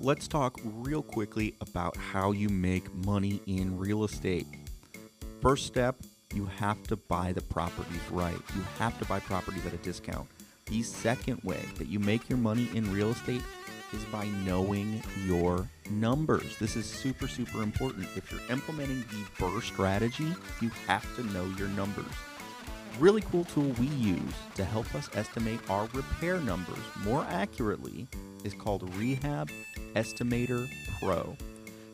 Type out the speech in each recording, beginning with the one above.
let's talk real quickly about how you make money in real estate. First step, you have to buy the properties right. You have to buy properties at a discount. The second way that you make your money in real estate is by knowing your numbers. This is super, super important. If you're implementing the BRRRR strategy, you have to know your numbers. Really cool tool we use to help us estimate our repair numbers more accurately is called Rehab Estimator Pro.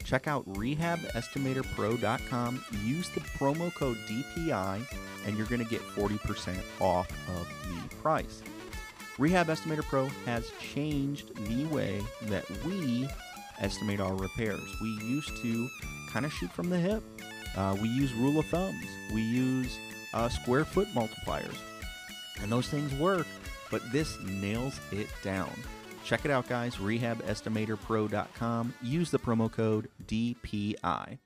Check out rehabestimatorpro.com, use the promo code DPI, and you're going to get 40% off of the price. Rehab Estimator Pro has changed the way that we estimate our repairs. We used to kind of shoot from the hip. Uh, we use rule of thumbs. We use uh, square foot multipliers. And those things work, but this nails it down. Check it out, guys. RehabEstimatorPro.com. Use the promo code DPI.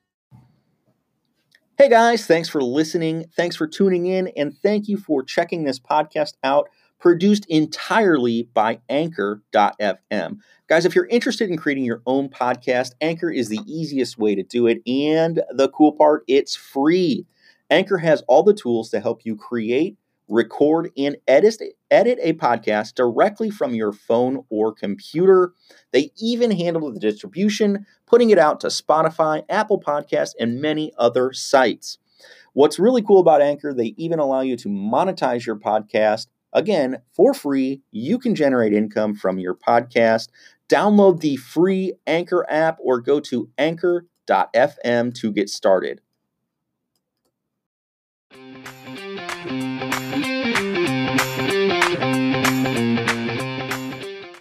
Hey guys, thanks for listening. Thanks for tuning in. And thank you for checking this podcast out produced entirely by Anchor.fm. Guys, if you're interested in creating your own podcast, Anchor is the easiest way to do it. And the cool part, it's free. Anchor has all the tools to help you create, record, and edit, edit a podcast directly from your phone or computer. They even handle the distribution, putting it out to Spotify, Apple Podcasts, and many other sites. What's really cool about Anchor, they even allow you to monetize your podcast Again, for free, you can generate income from your podcast. Download the free Anchor app or go to anchor.fm to get started.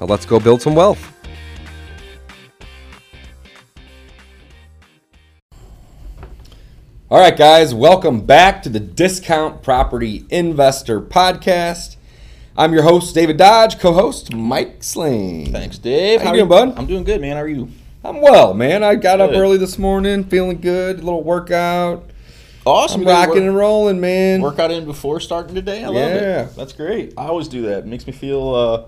Now let's go build some wealth. All right, guys, welcome back to the Discount Property Investor Podcast. I'm your host, David Dodge, co host, Mike Slane. Thanks, Dave. How, you doing, bud? I'm doing good, man. How are you? I'm well, man. I got up early this morning, feeling good, a little workout. Awesome. I'm You got your rocking and rolling, man. workout in before starting today. I love Yeah. it. That's great. I always do that. It makes me feel uh,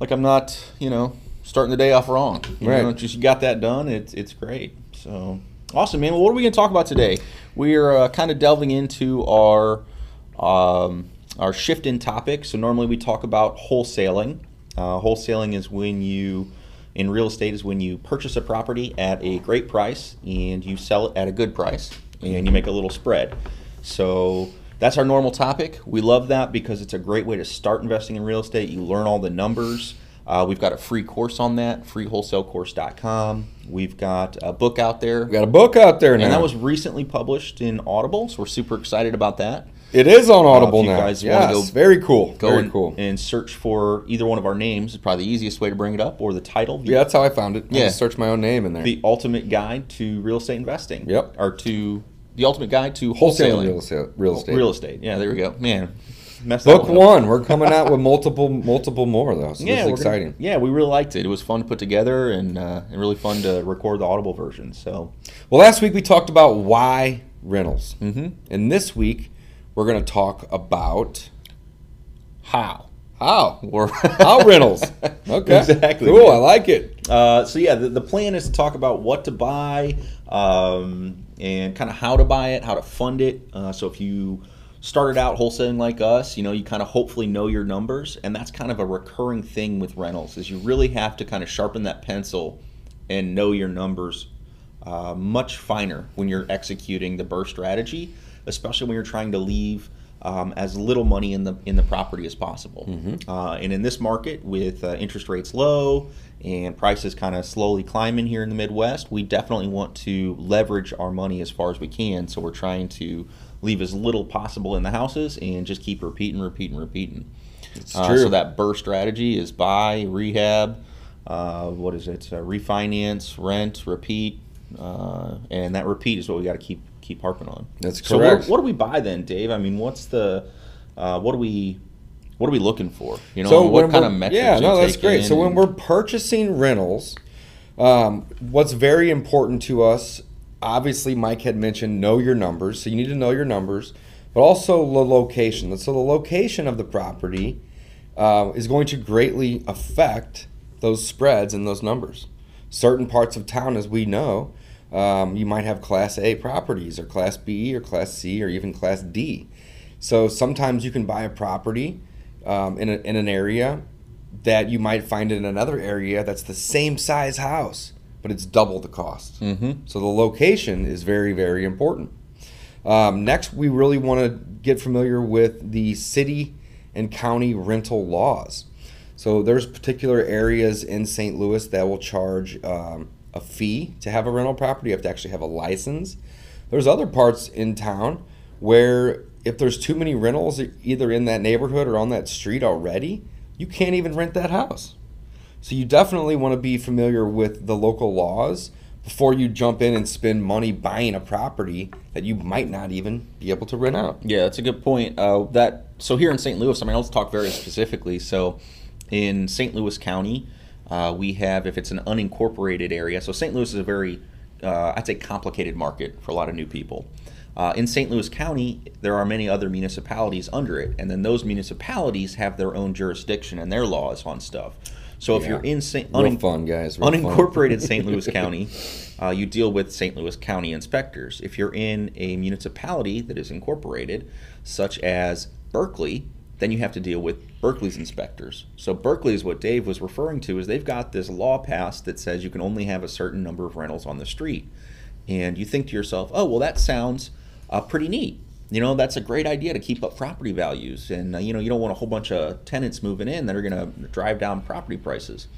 like I'm not, you know, starting the day off wrong. You Right. know, just got that done. It's it's great. So awesome, man. Well, what are we going to talk about today? We're uh, kind of delving into our um, our shift in topic. So normally we talk about wholesaling. Uh, wholesaling is when you in real estate is when you purchase a property at a great price and you sell it at a good price and you make a little spread. So that's our normal topic. We love that because it's a great way to start investing in real estate. You learn all the numbers. Uh, we've got a free course on that, freewholesalecourse.com. We've got a book out there. We got a book out there now. And that was recently published in Audible, so we're super excited about that. it is on Audible if you now. guys yes, go- very cool. Go very and, cool. and search for either one of our names is probably the easiest way to bring it up, or the title. Yeah, that's how I found it. I Yeah. just searched my own name in there. the ultimate guide to real estate investing. Yep. Or to the ultimate guide to Wholesaling real estate. Real estate. Real estate. Yeah, there we go. Man, Book up. one. We're coming out with multiple, multiple more though. So Yeah, this is we're gonna- exciting. yeah, we really liked it. It was fun to put together and uh, and really fun to record the Audible version. So Well, last week we talked about why rentals, mm-hmm. and this week we're going to talk about how how or how rentals. Okay, Exactly, Cool. I like it. Uh, so yeah, the, the plan is to talk about what to buy um, and kind of how to buy it, how to fund it. Uh, so if you started out wholesaling like us, you know, you kind of hopefully know your numbers, and that's kind of a recurring thing with rentals is you really have to kind of sharpen that pencil and know your numbers uh, much finer when you're executing the BRRRR strategy, especially when you're trying to leave um, as little money in the in the property as possible. Uh, and in this market, with uh, interest rates low and prices kind of slowly climbing here in the Midwest, we definitely want to leverage our money as far as we can. So we're trying to leave as little possible in the houses and just keep repeating, repeating, repeating. It's Uh, true. so that BRRRR strategy is buy, rehab, uh, what is it? Uh, refinance, rent, repeat, uh, and that repeat is what we got to keep keep harping on. That's So correct. what, what do we buy then, Dave? I mean, what's the uh, what do we what are we looking for? You know, what kind of metrics? Yeah, no, that's great. So when we're purchasing rentals, um, what's very important to us, obviously, Mike had mentioned know your numbers. So you need to know your numbers, but also the location. So the location of the property uh, is going to greatly affect those spreads and those numbers. Certain parts of town, as we know, um, you might have Class A properties, or Class B, or Class C, or even Class D. So sometimes you can buy a property um, in, a, in an area that you might find in another area that's the same size house, but it's double the cost. Mhm. So the location is very, very important. Um, next, we really want to get familiar with the city and county rental laws. So there's particular areas in St. Louis that will charge um, a fee to have a rental property. You have to actually have a license. There's other parts in town where if there's too many rentals either in that neighborhood or on that street already, you can't even rent that house. So you definitely want to be familiar with the local laws before you jump in and spend money buying a property that you might not even be able to rent out. Yeah, that's a good point. Uh, that so here in St. Louis, I mean, let's talk very specifically. So, in St. Louis County, uh, we have if it's an unincorporated area. So St. Louis is a very, uh, I'd say, complicated market for a lot of new people. Uh, in St. Louis County, there are many other municipalities under it, and then those municipalities have their own jurisdiction and their laws on stuff. So if Yeah. you're in St. Real fun, guys. Real unincorporated St. Louis County, uh, you deal with St. Louis County inspectors. If you're in a municipality that is incorporated, such as Berkeley, then you have to deal with Berkeley's inspectors. So Berkeley is what Dave was referring to is they've got this law passed that says you can only have a certain number of rentals on the street. And you think to yourself, "Oh, well that sounds uh, pretty neat." You know, that's a great idea to keep up property values and uh, you know, you don't want a whole bunch of tenants moving in that are going to drive down property prices.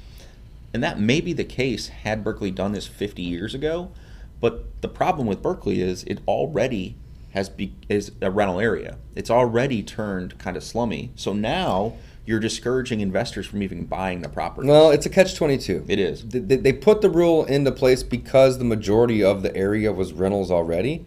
And that may be the case had Berkeley done this 50 years ago. But the problem with Berkeley is it already has be, is a rental area. It's already turned kind of slummy. So now you're discouraging investors from even buying the property. Well, it's a catch 22. It is. They, they- they put the rule into place because the majority of the area was rentals already.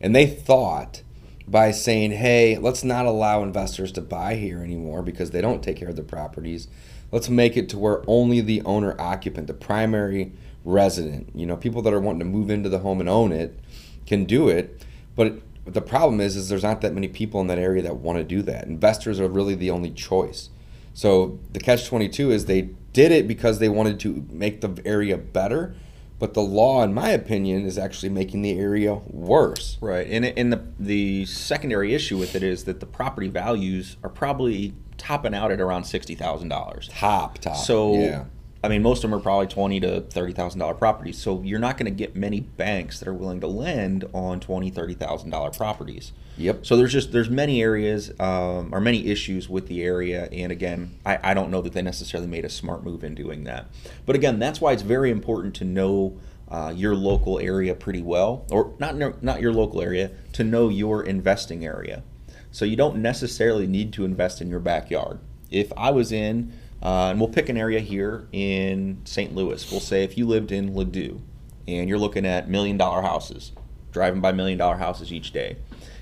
And they thought by saying, hey, let's not allow investors to buy here anymore because they don't take care of the properties. Let's make it to where only the owner occupant, the primary resident, you know, people that are wanting to move into the home and own it can do it. But the problem is, is there's not that many people in that area that want to do that. Investors are really the only choice. So the catch 22 is they did it because they wanted to make the area better, but the law, in my opinion, is actually making the area worse. Right. And, and the, the secondary issue with it is that the property values are probably topping out at around $60,000. Top, top. So, yeah. I mean, most of them are probably twenty to thirty thousand dollar properties. So you're not going to get many banks that are willing to lend on twenty, thirty thousand dollar properties. Yep. So there's just there's many areas um, or many issues with the area, and again, I, I don't know that they necessarily made a smart move in doing that. But again, that's why it's very important to know uh, your local area pretty well, or not not your local area, to know your investing area. So you don't necessarily need to invest in your backyard. If I was in, uh, and we'll pick an area here in St. Louis. We'll say if you lived in Ladue, and you're looking at million dollar houses, driving by million dollar houses each day.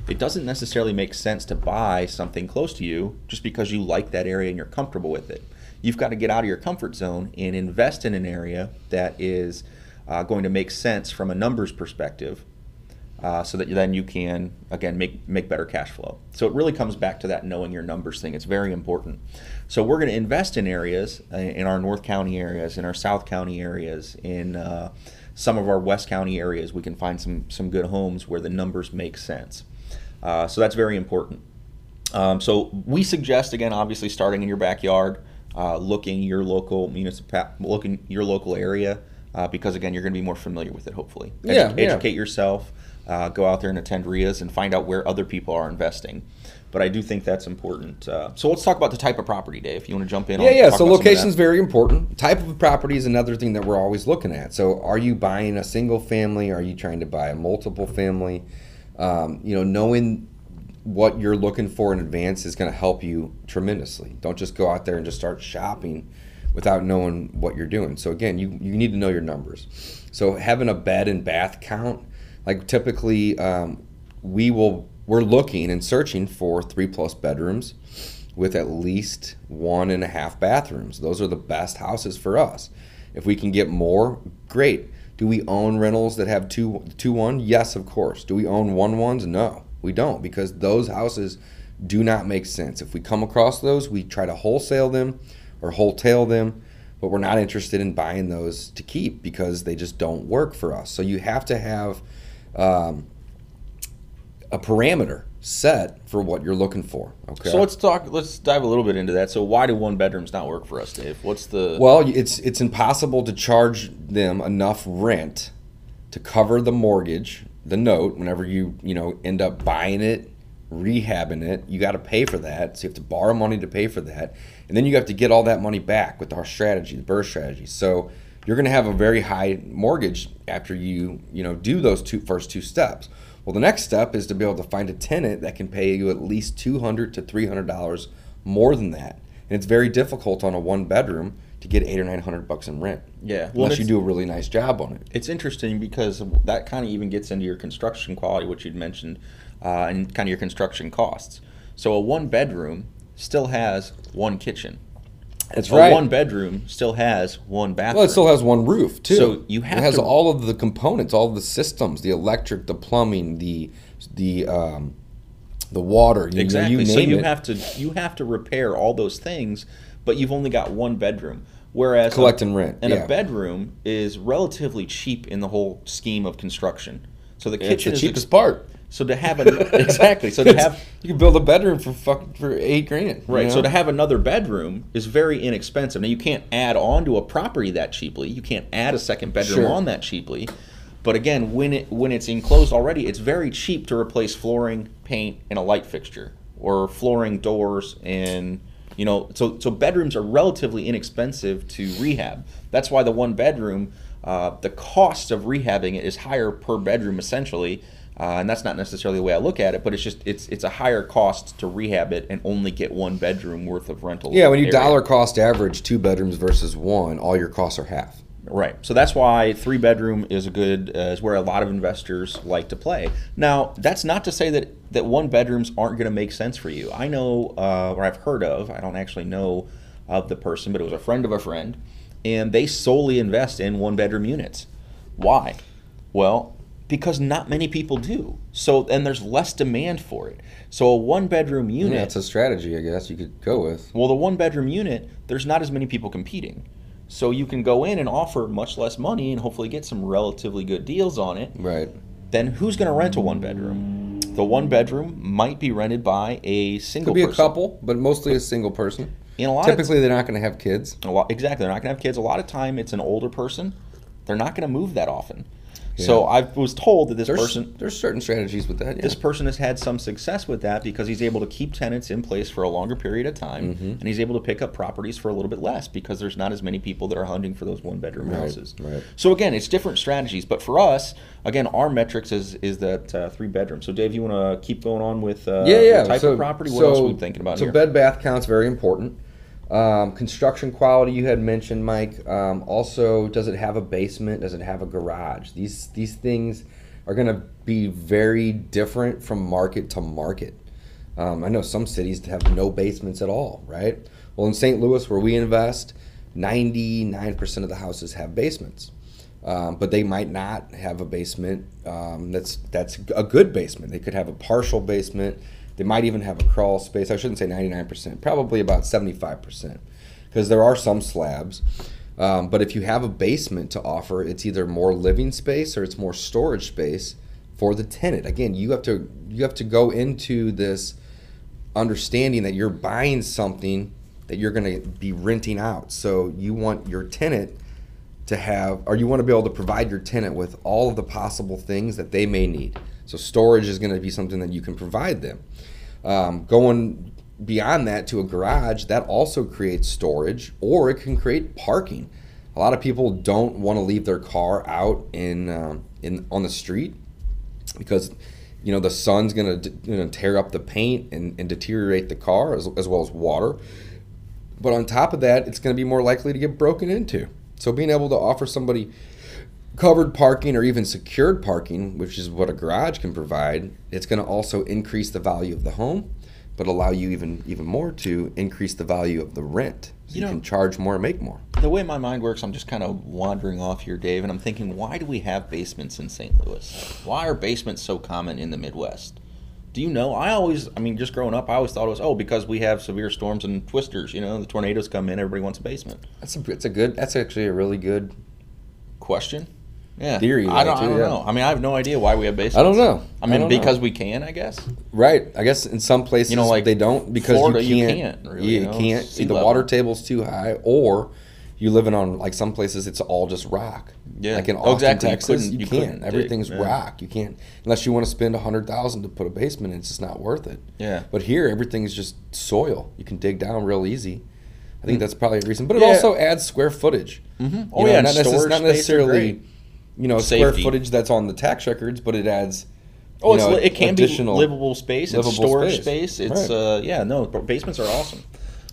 It doesn't necessarily make sense to buy something close to you just because you like that area and you're comfortable with it. You've got to get out of your comfort zone and invest in an area that is uh, going to make sense from a numbers perspective uh, so that then you can again make make better cash flow. So it really comes back to that knowing your numbers thing. It's very important. So we're going to invest in areas uh, in our North County areas, in our South County areas, in uh, some of our West County areas. We can find some some good homes where the numbers make sense. Uh, so that's very important. Um, so we suggest again, obviously, starting in your backyard, uh, looking your local municipal, looking your local area, uh, because again, you're going to be more familiar with it. Hopefully, Yeah, yeah. educate yourself, uh, go out there and attend RIAs and find out where other people are investing. But I do think that's important. Uh, so let's talk about the type of property, Dave. If you want to jump in, Yeah, on, yeah. So about some of that. location is very important. Type of property is another thing that we're always looking at. So are you buying a single family? Are you trying to buy a multiple family? Um, you know, knowing what you're looking for in advance is going to help you tremendously. Don't just go out there and just start shopping without knowing what you're doing. So again, you you need to know your numbers. So having a bed and bath count, like typically, um, we will we're looking and searching for three plus bedrooms with at least one and a half bathrooms. Those are the best houses for us. If we can get more, great. Do we own rentals that have two two one? Yes, of course. Do we own one ones? No, we don't because those houses do not make sense. If we come across those, we try to wholesale them or wholesale them, but we're not interested in buying those to keep because they just don't work for us. So you have to have um, a parameter set for what you're looking for. Okay. So let's talk. Let's dive a little bit into that. So why do one bedrooms not work for us, Dave? What's the Well, it's it's impossible to charge them enough rent to cover the mortgage, the note. Whenever you you know end up buying it, rehabbing it, you got to pay for that. So you have to borrow money to pay for that, and then you have to get all that money back with our strategy, the BRRRR strategy. So you're going to have a very high mortgage after you you know do those two first two steps. Well, the next step is to be able to find a tenant that can pay you at least two hundred to three hundred dollars more than that, and it's very difficult on a one bedroom to get eight or nine hundred bucks in rent. Yeah, well, unless you do a really nice job on it. It's interesting because that kind of even gets into your construction quality, which you'd mentioned, uh, and kind of your construction costs. So a one bedroom still has one kitchen. That's a right. one bedroom still has one bathroom. Well, it still has one roof too. So you have it has to- all of the components, all of the systems, the electric, the plumbing, the the um, the water. You, exactly. You so you it. have to you have to repair all those things, but you've only got one bedroom. Whereas a- and rent, and yeah. a bedroom is relatively cheap in the whole scheme of construction. So the it's kitchen the is cheapest part. So to have an exactly so to have you can build a bedroom for fuck for eight grand. you Right. So to have another bedroom is very inexpensive. Now you can't add on to a property that cheaply. You can't add a second bedroom Sure. on that cheaply. But again, when it when it's enclosed already, it's very cheap to replace flooring, paint, and a light fixture, or flooring, doors, and you know. So so bedrooms are relatively inexpensive to rehab. That's why the one bedroom, uh, the cost of rehabbing it is higher per bedroom essentially. Uh, and that's not necessarily the way I look at it, but it's just it's it's a higher cost to rehab it and only get one bedroom worth of rental. yeah, when you area. dollar cost average two bedrooms versus one, all your costs are half. Right. So that's why three bedroom is a good uh, is where a lot of investors like to play. Now, that's not to say that that one bedrooms aren't going to make sense for you. I know uh, or I've heard of. I don't actually know of the person, but it was a friend of a friend, and they solely invest in one bedroom units. Why? Well, because not many people do. So and there's less demand for it. So a one bedroom unit. Yeah, it's a strategy, I guess you could go with. Well, the one bedroom unit, there's not as many people competing. So you can go in and offer much less money and hopefully get some relatively good deals on it. Right. Then who's going to rent a one bedroom? The one bedroom might be rented by a single Could be a couple, but mostly a single person. In a lot of- Typically, they're not going to have kids. A lot, exactly. They're not going to have kids. A lot of time, it's an older person. They're not going to move that often. So I was told that this There's person there's certain strategies with that. Yeah. this person has had some success with that because he's able to keep tenants in place for a longer period of time Mm-hmm. and he's able to pick up properties for a little bit less because there's not as many people that are hunting for those one bedroom Right, houses right. so again it's different strategies but for us again our metrics is is that uh, three bedroom so dave you want to keep going on with uh, yeah, yeah. the type so, of property what so, else are we thinking about so here bed bath count's very important. Um, construction quality you had mentioned, Mike. Um, also, does it have a basement? Does it have a garage? These these things are going to be very different from market to market. Um, I know some cities have no basements at all, right? Well, in St. Louis, where we invest, 99% of the houses have basements. Um, but they might not have a basement um, that's that's a good basement. They could have a partial basement. They might even have a crawl space. I shouldn't say 99%, probably about 75%, because there are some slabs. Um, but if you have a basement to offer, it's either more living space or it's more storage space for the tenant. Again, you have to you have to go into this understanding that you're buying something that you're going to be renting out. So you want your tenant to have, or you want to be able to provide your tenant with all of the possible things that they may need. So storage is going to be something that you can provide them. Um, going beyond that to a garage, that also creates storage, or it can create parking. A lot of people don't want to leave their car out in um, in on the street because you know the sun's going to you know, tear up the paint and, and deteriorate the car as, as well as water But on top of that, it's going to be more likely to get broken into. So being able to offer somebody covered parking or even secured parking, which is what a garage can provide, it's going to also increase the value of the home, but allow you even even more to increase the value of the rent. So You you, know- can charge more and make more. The way my mind works, I'm just kind of wandering off here, Dave, and I'm thinking, why do we have basements in St. Louis? Why are basements so common in the Midwest? Do you know? I always, I mean, just growing up, I always thought it was, oh, because we have severe storms and twisters. You know, the tornadoes come in, everybody wants a basement. That's a it's a good that's actually a really good Question? Yeah. Theory I don't, I don't yeah. know. I mean, I have no idea why we have basements. I don't know. I mean, I don't know. because we can, I guess. Right. I guess in some places You know, like they don't because Florida, you you can't. can't, really, you you know, can't. sea the level. water table's too high, or you're living on like some places it's all just rock. Yeah. Like in Oh, Austin, exactly. You Texas, you, you can't. couldn't dig, Everything's rock. You can't unless you want to spend a hundred thousand to put a basement. in, It's just not worth it. Yeah. But here, everything's just soil. You can dig down real easy. I think that's probably a reason. But it Mm. Yeah. also adds square footage. Mhm. You Oh, know, yeah, not, and necess- storage not necessarily. You know, square Safety. footage that's on the tax records, but it adds. Oh, it's, know, li- it can be livable space. It's livable storage space. space. It's Right. uh, yeah, no, basements are awesome.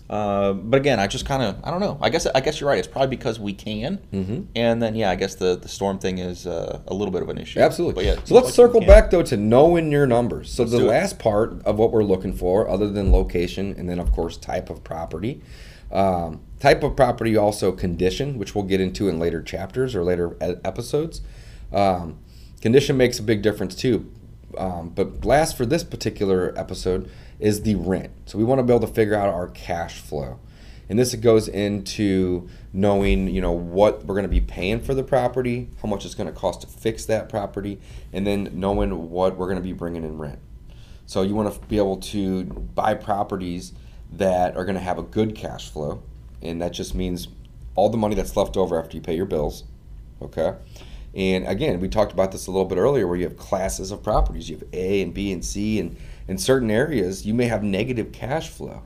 Uh, but again, I just kind of I don't know. I guess I guess you're right. It's probably because we can, mm-hmm. and then yeah, I guess the the storm thing is uh, a little bit of an issue. Absolutely. But yeah, so let's like circle back though to knowing your numbers. So the do it. last part of what we're looking for, other than location, and then of course type of property. Um, type of property also condition, which we'll get into in later chapters or later episodes. Um, condition makes a big difference too. Um, but last for this particular episode is the rent. So we want to be able to figure out our cash flow. And this goes into knowing, you know, what we're going to be paying for the property, how much it's going to cost to fix that property, and then knowing what we're going to be bringing in rent. So you want to be able to buy properties that are going to have a good cash flow, and that just means all the money that's left over after you pay your bills. Okay. And again, we talked about this a little bit earlier where you have classes of properties. You have A and B and C, and in certain areas, you may have negative cash flow.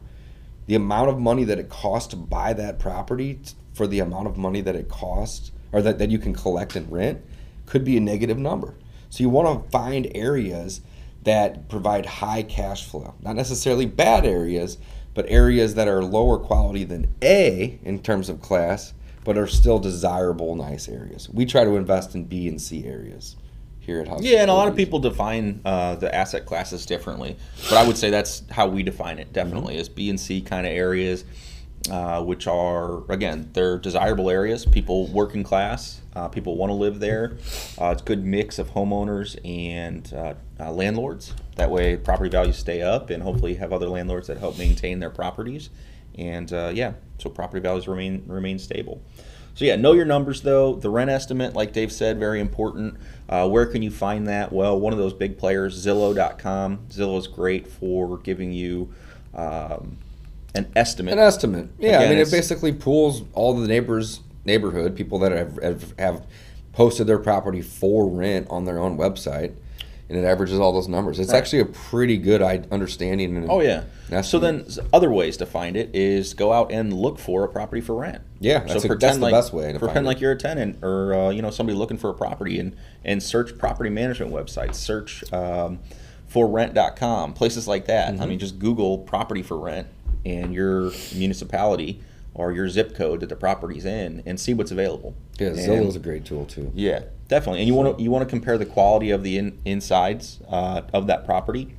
The amount of money that it costs to buy that property for the amount of money that it costs or that, that you can collect and rent could be a negative number. So you want to find areas that provide high cash flow. Not necessarily bad areas, but areas that are lower quality than A in terms of class, but are still desirable, nice areas. We try to invest in B and C areas here at House. Yeah, and a lot of people define uh, the asset classes differently, but I would say that's how we define it. Definitely Mm-hmm. as B and C kind of areas, uh, which are again they're desirable areas. People working class, uh, people want to live there. Uh, it's a good mix of homeowners and uh, uh, landlords. That way, property values stay up, and hopefully have other landlords that help maintain their properties. And yeah, so property values remain remain stable. So yeah, know your numbers though. The rent estimate, like Dave said, very important. Uh, where can you find that? Well, one of those big players, Zillow.com. Zillow is great for giving you um, an estimate. An estimate. Yeah, Again, I mean, it basically pools all the neighbors' neighborhood, people that have, have, have posted their property for rent on their own website, and it averages all those numbers. It's Right. actually a pretty good I- understanding. And Oh yeah. So then, other ways to find it is go out and look for a property for rent. Yeah, that's a- that's the best way to pretend find it. like you're a tenant or uh, you know somebody looking for a property and and search property management websites. Search um, for rent.com, places like that. Mm-hmm. I mean, just Google property for rent and your municipality or your zip code that the property's in and see what's available. yeah, Zillow's a great tool too. yeah, definitely. And you want to you want to compare the quality of the in, insides uh, of that property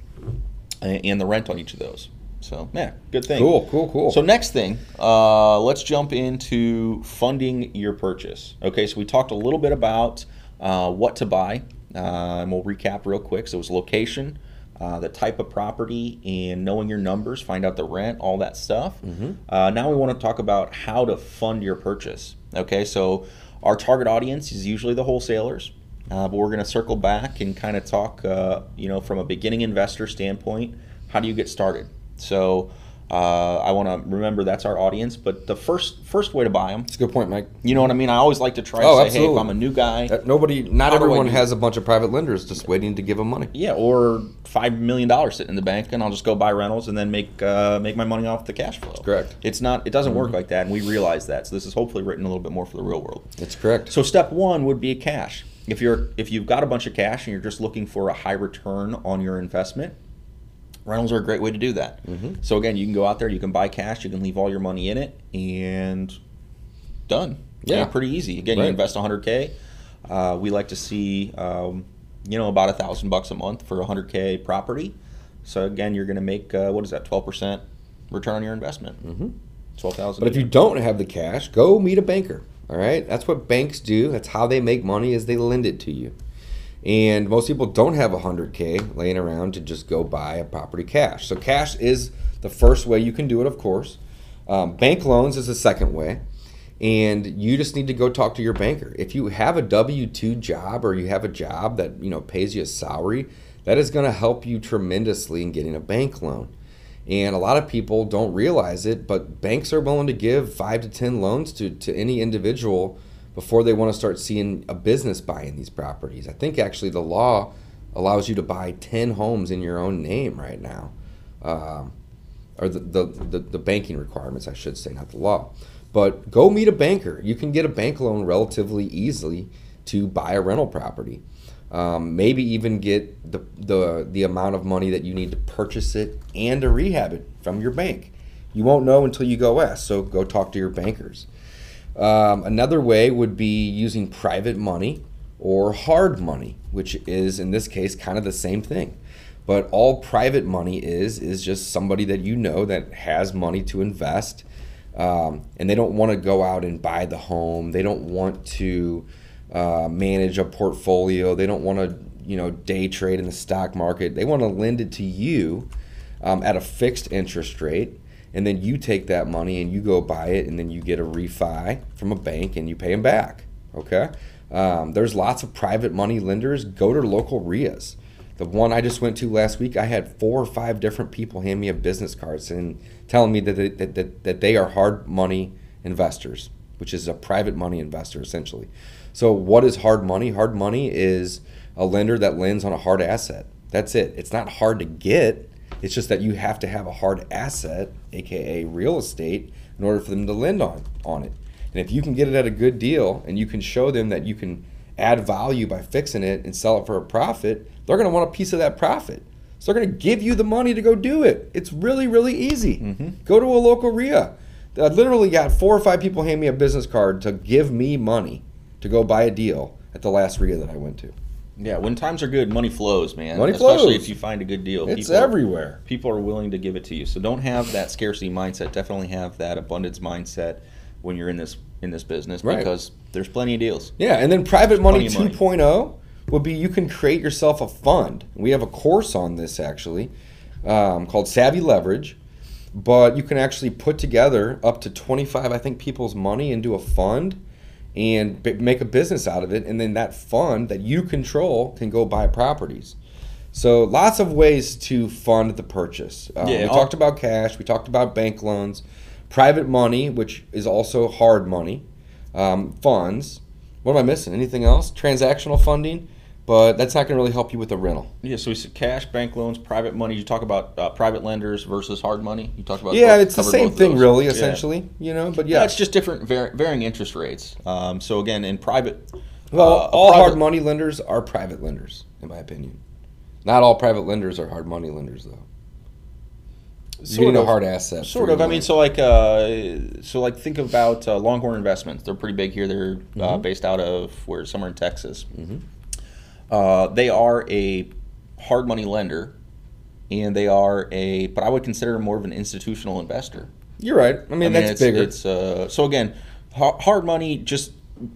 and, and the rent on each of those. So yeah, good thing. Cool, cool, cool. So next thing, uh, let's jump into funding your purchase. Okay, so we talked a little bit about uh, what to buy, uh, and we'll recap real quick. So it was location, uh, the type of property, and knowing your numbers, find out the rent, all that stuff. Uh, now we want to talk about how to fund your purchase. Okay, so our target audience is usually the wholesalers. Uh, but we're going to circle back and kind of talk, uh, you know, from a beginning investor standpoint. How do you get started? So uh, I want to remember that's our audience. But the first first way to buy them, It's a good point, Mike. you know what I mean. I always like to try Oh, to say, hey, if. I'm a new guy, Uh, Nobody, not How do I everyone has a bunch of private lenders just waiting to give them money. yeah, or five million dollars sitting in the bank, and I'll just go buy rentals and then make uh, make my money off the cash flow. correct. It's not. It doesn't work like that, and we realize that. So this is hopefully written a little bit more for the real world. That's correct. So step one would be cash. If you're if you've got a bunch of cash and you're just looking for a high return on your investment, rentals are a great way to do that. So again, you can go out there, you can buy cash, you can leave all your money in it, and done. Yeah. pretty easy. Again, you invest 100k. Uh, we like to see, um, you know, about a thousand bucks a month for a 100k property. So again, you're going to make uh, what is that, 12% return on your investment? Mm-hmm. 12,000. But if you don't have the cash, go meet a banker. All right, that's what banks do. That's how they make money is they lend it to you. And most people don't have 100k laying around to just go buy a property cash. So cash is the first way you can do it, of course. Um, bank loans is the second way. And you just need to go talk to your banker. If you have a W two job or you have a job that you know pays you a salary, that is going to help you tremendously in getting a bank loan. And a lot of people don't realize it, but banks are willing to give five to 10 loans to, to any individual before they want to start seeing a business buying these properties. I think actually the law allows you to buy 10 homes in your own name right now. Um, or the, the, the, the banking requirements, I should say, not the law. But go meet a banker. You can get a bank loan relatively easily to buy a rental property. Um, maybe even get the, the the amount of money that you need to purchase it and to rehab it from your bank. You won't know until you go ask. So go talk to your bankers. Um, another way would be using private money or hard money, which is in this case kind of the same thing. But all private money is is just somebody that you know that has money to invest, um, and they don't want to go out and buy the home. They don't want to uh, manage a portfolio. They don't want to you know day trade in the stock market. They want to lend it to you um, at a fixed interest rate, and then you take that money and you go buy it, and then you get a refi from a bank and you pay them back. Okay. Um, there's lots of private money lenders. Go to local RIAs. The one I just went to last week, I had four or five different people hand me a business card and telling me that they, that, that, that they are hard money investors, which is a private money investor essentially. So, what is hard money? Hard money is a lender that lends on a hard asset. That's it. It's not hard to get. It's just that you have to have a hard asset, aka real estate, in order for them to lend on on it. And if you can get it at a good deal and you can show them that you can add value by fixing it and sell it for a profit, they're going to want a piece of that profit. So they're going to give you the money to go do it. It's really, really easy. Mm-hmm. Go to a local RIA. I literally got four or five people hand me a business card to give me money to go buy a deal at the last RIA that I went to. Yeah, when times are good, money flows, man. Money Especially flows. if you find a good deal. It's everywhere. People are willing to give it to you. So don't have that scarcity mindset. Definitely have that abundance mindset when you're in this in this business Right. because there's plenty of deals. Yeah, and then private money plenty of 2.0 would be you can create yourself a fund. We have a course on this actually um, called Savvy Leverage, but you can actually put together up to 25, I think, people's money into a fund and b- make a business out of it. And then that fund that you control can go buy properties. So lots of ways to fund the purchase. Um, Yeah, we talked about cash. We talked about bank loans, private money, which is also hard money, um, funds. What am I missing? Anything else? Transactional funding, but that's not going to really help you with a rental. Yeah, so we said cash, bank loans, private money. You talk about uh, private lenders versus hard money. You talk about Yeah, both- it's the same thing, really, Yeah. essentially. You know, but Yeah, yeah. it's just different, var- varying interest rates. Um, so again, in private, well, uh, all private- hard money lenders are private lenders, in my opinion. Not all private lenders are hard money lenders, though. Sort getting a hard asset. Sort of. I mean, so like, uh, so like, think about uh, Longhorn Investments. They're pretty big here. They're uh, Mm-hmm. based out of where somewhere in Texas. Uh, they are a hard money lender, and they are a, but I would consider them more of an institutional investor. You're right. I mean, that's it's, bigger. It's uh, so again, hard money just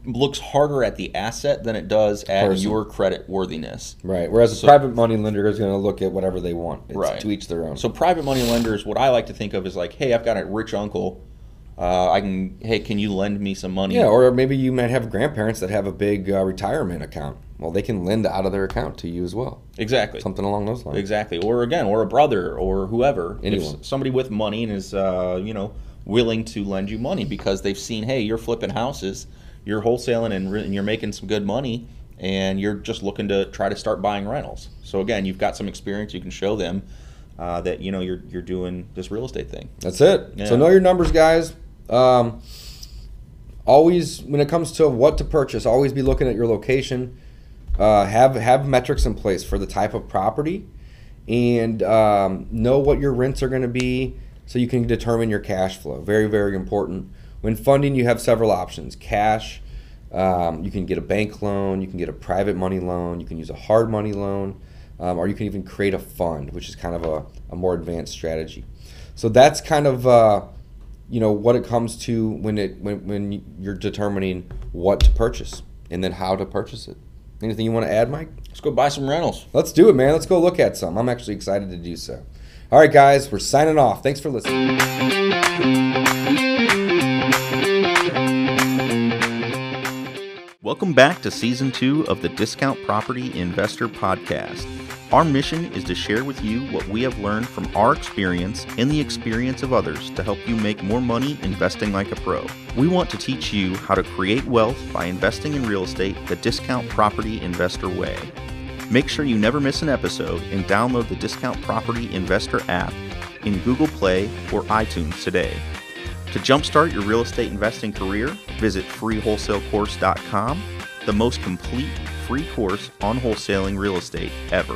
looks harder at the asset than it does at Person. your credit worthiness. Right. Whereas a private money lender is going to look at whatever they want. It's Right. To each their own. So private money lenders, what I like to think of is like, hey, I've got a rich uncle. Uh, I can, hey, can you lend me some money? yeah, or maybe you might have grandparents that have a big uh, retirement account. Well, they can lend out of their account to you as well. exactly, Something along those lines. exactly. Or again, or a brother, or whoever, Anyone. If somebody with money and is, uh, you know, willing to lend you money because they've seen, hey, you're flipping houses, you're wholesaling, and, re- and you're making some good money, and you're just looking to try to start buying rentals. So again, you've got some experience. You can show them uh, that you know you're you're doing this real estate thing. That's it. Yeah. So know your numbers, guys. Um, always, when it comes to what to purchase, always be looking at your location. Uh, have have metrics in place for the type of property, and um, know what your rents are going to be so you can determine your cash flow. Very, very important. When funding, you have several options cash, um, you can get a bank loan, you can get a private money loan, you can use a hard money loan, um, or you can even create a fund, which is kind of a, a more advanced strategy. So that's kind of uh, you know what it comes to when it when, when you're determining what to purchase and then how to purchase it. Anything you want to add, Mike? Let's go buy some rentals. Let's do it, man. Let's go look at some. I'm actually excited to do so. All right, guys, we're signing off. Thanks for listening. Welcome back to season two of the Discount Property Investor Podcast. Our mission is to share with you what we have learned from our experience and the experience of others to help you make more money investing like a pro. We want to teach you how to create wealth by investing in real estate the Discount Property Investor way. Make sure you never miss an episode and download the Discount Property Investor app in Google Play or iTunes today. To jumpstart your real estate investing career, visit freewholesalecourse.com, the most complete free course on wholesaling real estate ever.